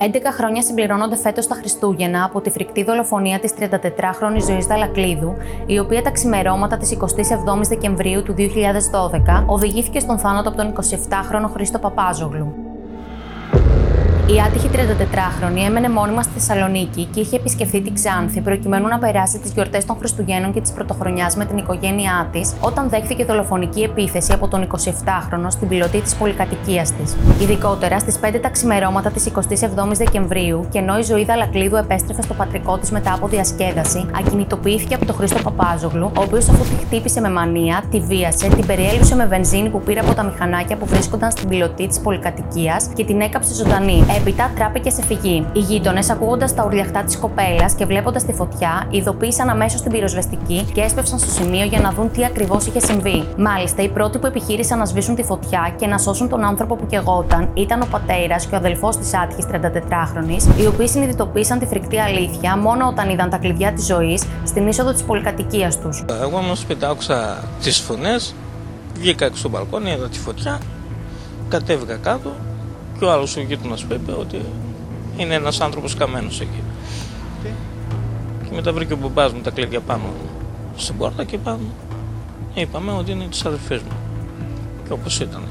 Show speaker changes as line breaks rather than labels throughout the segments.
11 χρόνια συμπληρώνονται φέτος τα Χριστούγεννα από τη φρικτή δολοφονία της 34χρονη ζωής Δαλακλίδου, η οποία τα ξημερώματα της 27η Δεκεμβρίου του 2012 οδηγήθηκε στον θάνατο από τον 27χρονο Χρήστο Παπάζογλου. Η άτυχη 34χρονη έμενε μόνιμα στη Θεσσαλονίκη και είχε επισκεφθεί την Ξάνθη προκειμένου να περάσει τις γιορτές των Χριστουγέννων και τη Πρωτοχρονιάς με την οικογένειά της, όταν δέχθηκε δολοφονική επίθεση από τον 27χρονο στην πιλωτή της πολυκατοικίας της. Ειδικότερα στις 5 τα ξημερώματα της 27η Δεκεμβρίου, και ενώ η ζωή Δαλακλίδου επέστρεφε στο πατρικό της μετά από διασκέδαση, ακινητοποιήθηκε από τον Χρήστο Παπάζογλου, ο οποίος αφού τη χτύπησε με μανία, τη βίασε, την περιέλυσε με βενζίνη που πήρε από τα μηχανάκια που βρίσκονταν στην πιλωτή της πολυκατοικίας και την έκαψε ζωντανή Έπειτα τράπηκε σε φυγή. Οι γείτονες, ακούγοντας τα ουρλιαχτά της κοπέλας και βλέποντας τη φωτιά, ειδοποίησαν αμέσως την πυροσβεστική και έσπευσαν στο σημείο για να δουν τι ακριβώς είχε συμβεί. Μάλιστα, οι πρώτοι που επιχείρησαν να σβήσουν τη φωτιά και να σώσουν τον άνθρωπο που κεγόταν ήταν ο πατέρας και ο αδελφός της άτυχης 34χρονη, οι οποίοι συνειδητοποίησαν τη φρικτή αλήθεια μόνο όταν είδαν τα κλειδιά της ζωής στην είσοδο της πολυκατοικίας τους.
Εγώ όμω πετάξα τις φωνές, βγήκα έξω στο μπαλκόνι, είδα τη φωτιά, κατέβηκα κάτω και ο άλλος ο γείτονας που είπε ότι είναι ένας άνθρωπος καμένος εκεί. Και μετά βρήκε ο μπουμπάς μου τα κλειδιά πάνω στην πόρτα και πάνω είπαμε ότι είναι της αδερφής μου. Και όπως ήταν.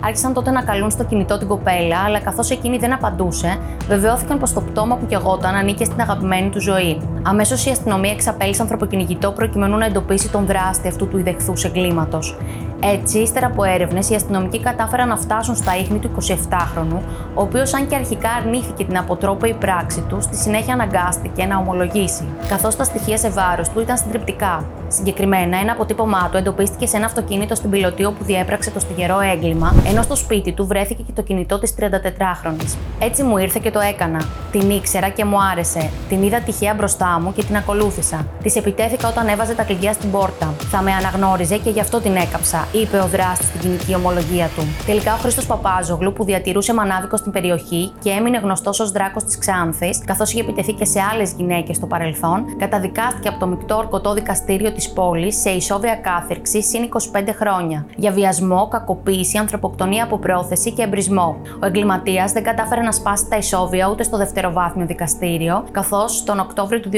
Άρχισαν τότε να καλούν στο κινητό την κοπέλα, αλλά καθώς εκείνη δεν απαντούσε, βεβαιώθηκαν πως το πτώμα που κεγόταν ανήκε στην αγαπημένη του ζωή. Αμέσως η αστυνομία εξαπέλυσε ανθρωποκυνηγητό προκειμένου να εντοπίσει τον δράστη αυτού του ιδεχθούς εγκλήματος. Έτσι, ύστερα από έρευνες, οι αστυνομικοί κατάφεραν να φτάσουν στα ίχνη του 27χρονου, ο οποίος, αν και αρχικά αρνήθηκε την αποτρόπαιη πράξη του, στη συνέχεια αναγκάστηκε να ομολογήσει, καθώς τα στοιχεία σε βάρος του ήταν συντριπτικά. Συγκεκριμένα, ένα αποτύπωμά του εντοπίστηκε σε ένα αυτοκίνητο στην πιλωτή όπου διέπραξε το στιγερό έγκλημα, ενώ στο σπίτι του βρέθηκε και το κινητό της 34χρονη. Έτσι μου ήρθε και το έκανα. Την ήξερα και μου άρεσε. Την είδα τυχαία μπροστά μου και την ακολούθησα. Της επιτέθηκα όταν έβαζε τα κλειδιά στην πόρτα. Θα με αναγνώριζε και γι' αυτό την έκαψα, είπε ο δράστης στην κοινική ομολογία του. Τελικά ο Χρήστος Παπάζογλου, που διατηρούσε μανάβικο στην περιοχή και έμεινε γνωστός ως δράκος της Ξάνθης, καθώς είχε επιτεθεί και σε άλλες γυναίκες στο παρελθόν, καταδικάστηκε από το μεικτό ορκωτό δικαστήριο της πόλης σε ισόβια κάθερξη συν 25 χρόνια για βιασμό, κακοποίηση, ανθρωποκτονία από πρόθεση και εμπρισμό. Ο εγκληματίας δεν κατάφερε να σπάσει τα ισόβια ούτε στο δευτεροβάθμιο δικαστήριο, καθώς τον Οκτώβριο του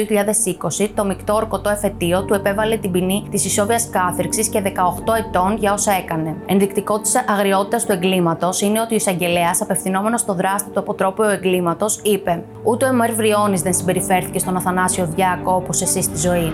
2020 το μεικτό ορκωτό εφετείο του επέβαλε την ποινή της ισόβιας κάθερξης και 18 ετών για όσα έκανε. Ενδεικτικό της αγριότητας του εγκλήματος είναι ότι ο εισαγγελέας, απευθυνόμενος στο δράστη του αποτρόπου εγκλήματος, είπε: Ούτε ο Εμέρ Βριώνης δεν συμπεριφέρθηκε στον Αθανάσιο Διάκο όπως εσύ στη ζωή.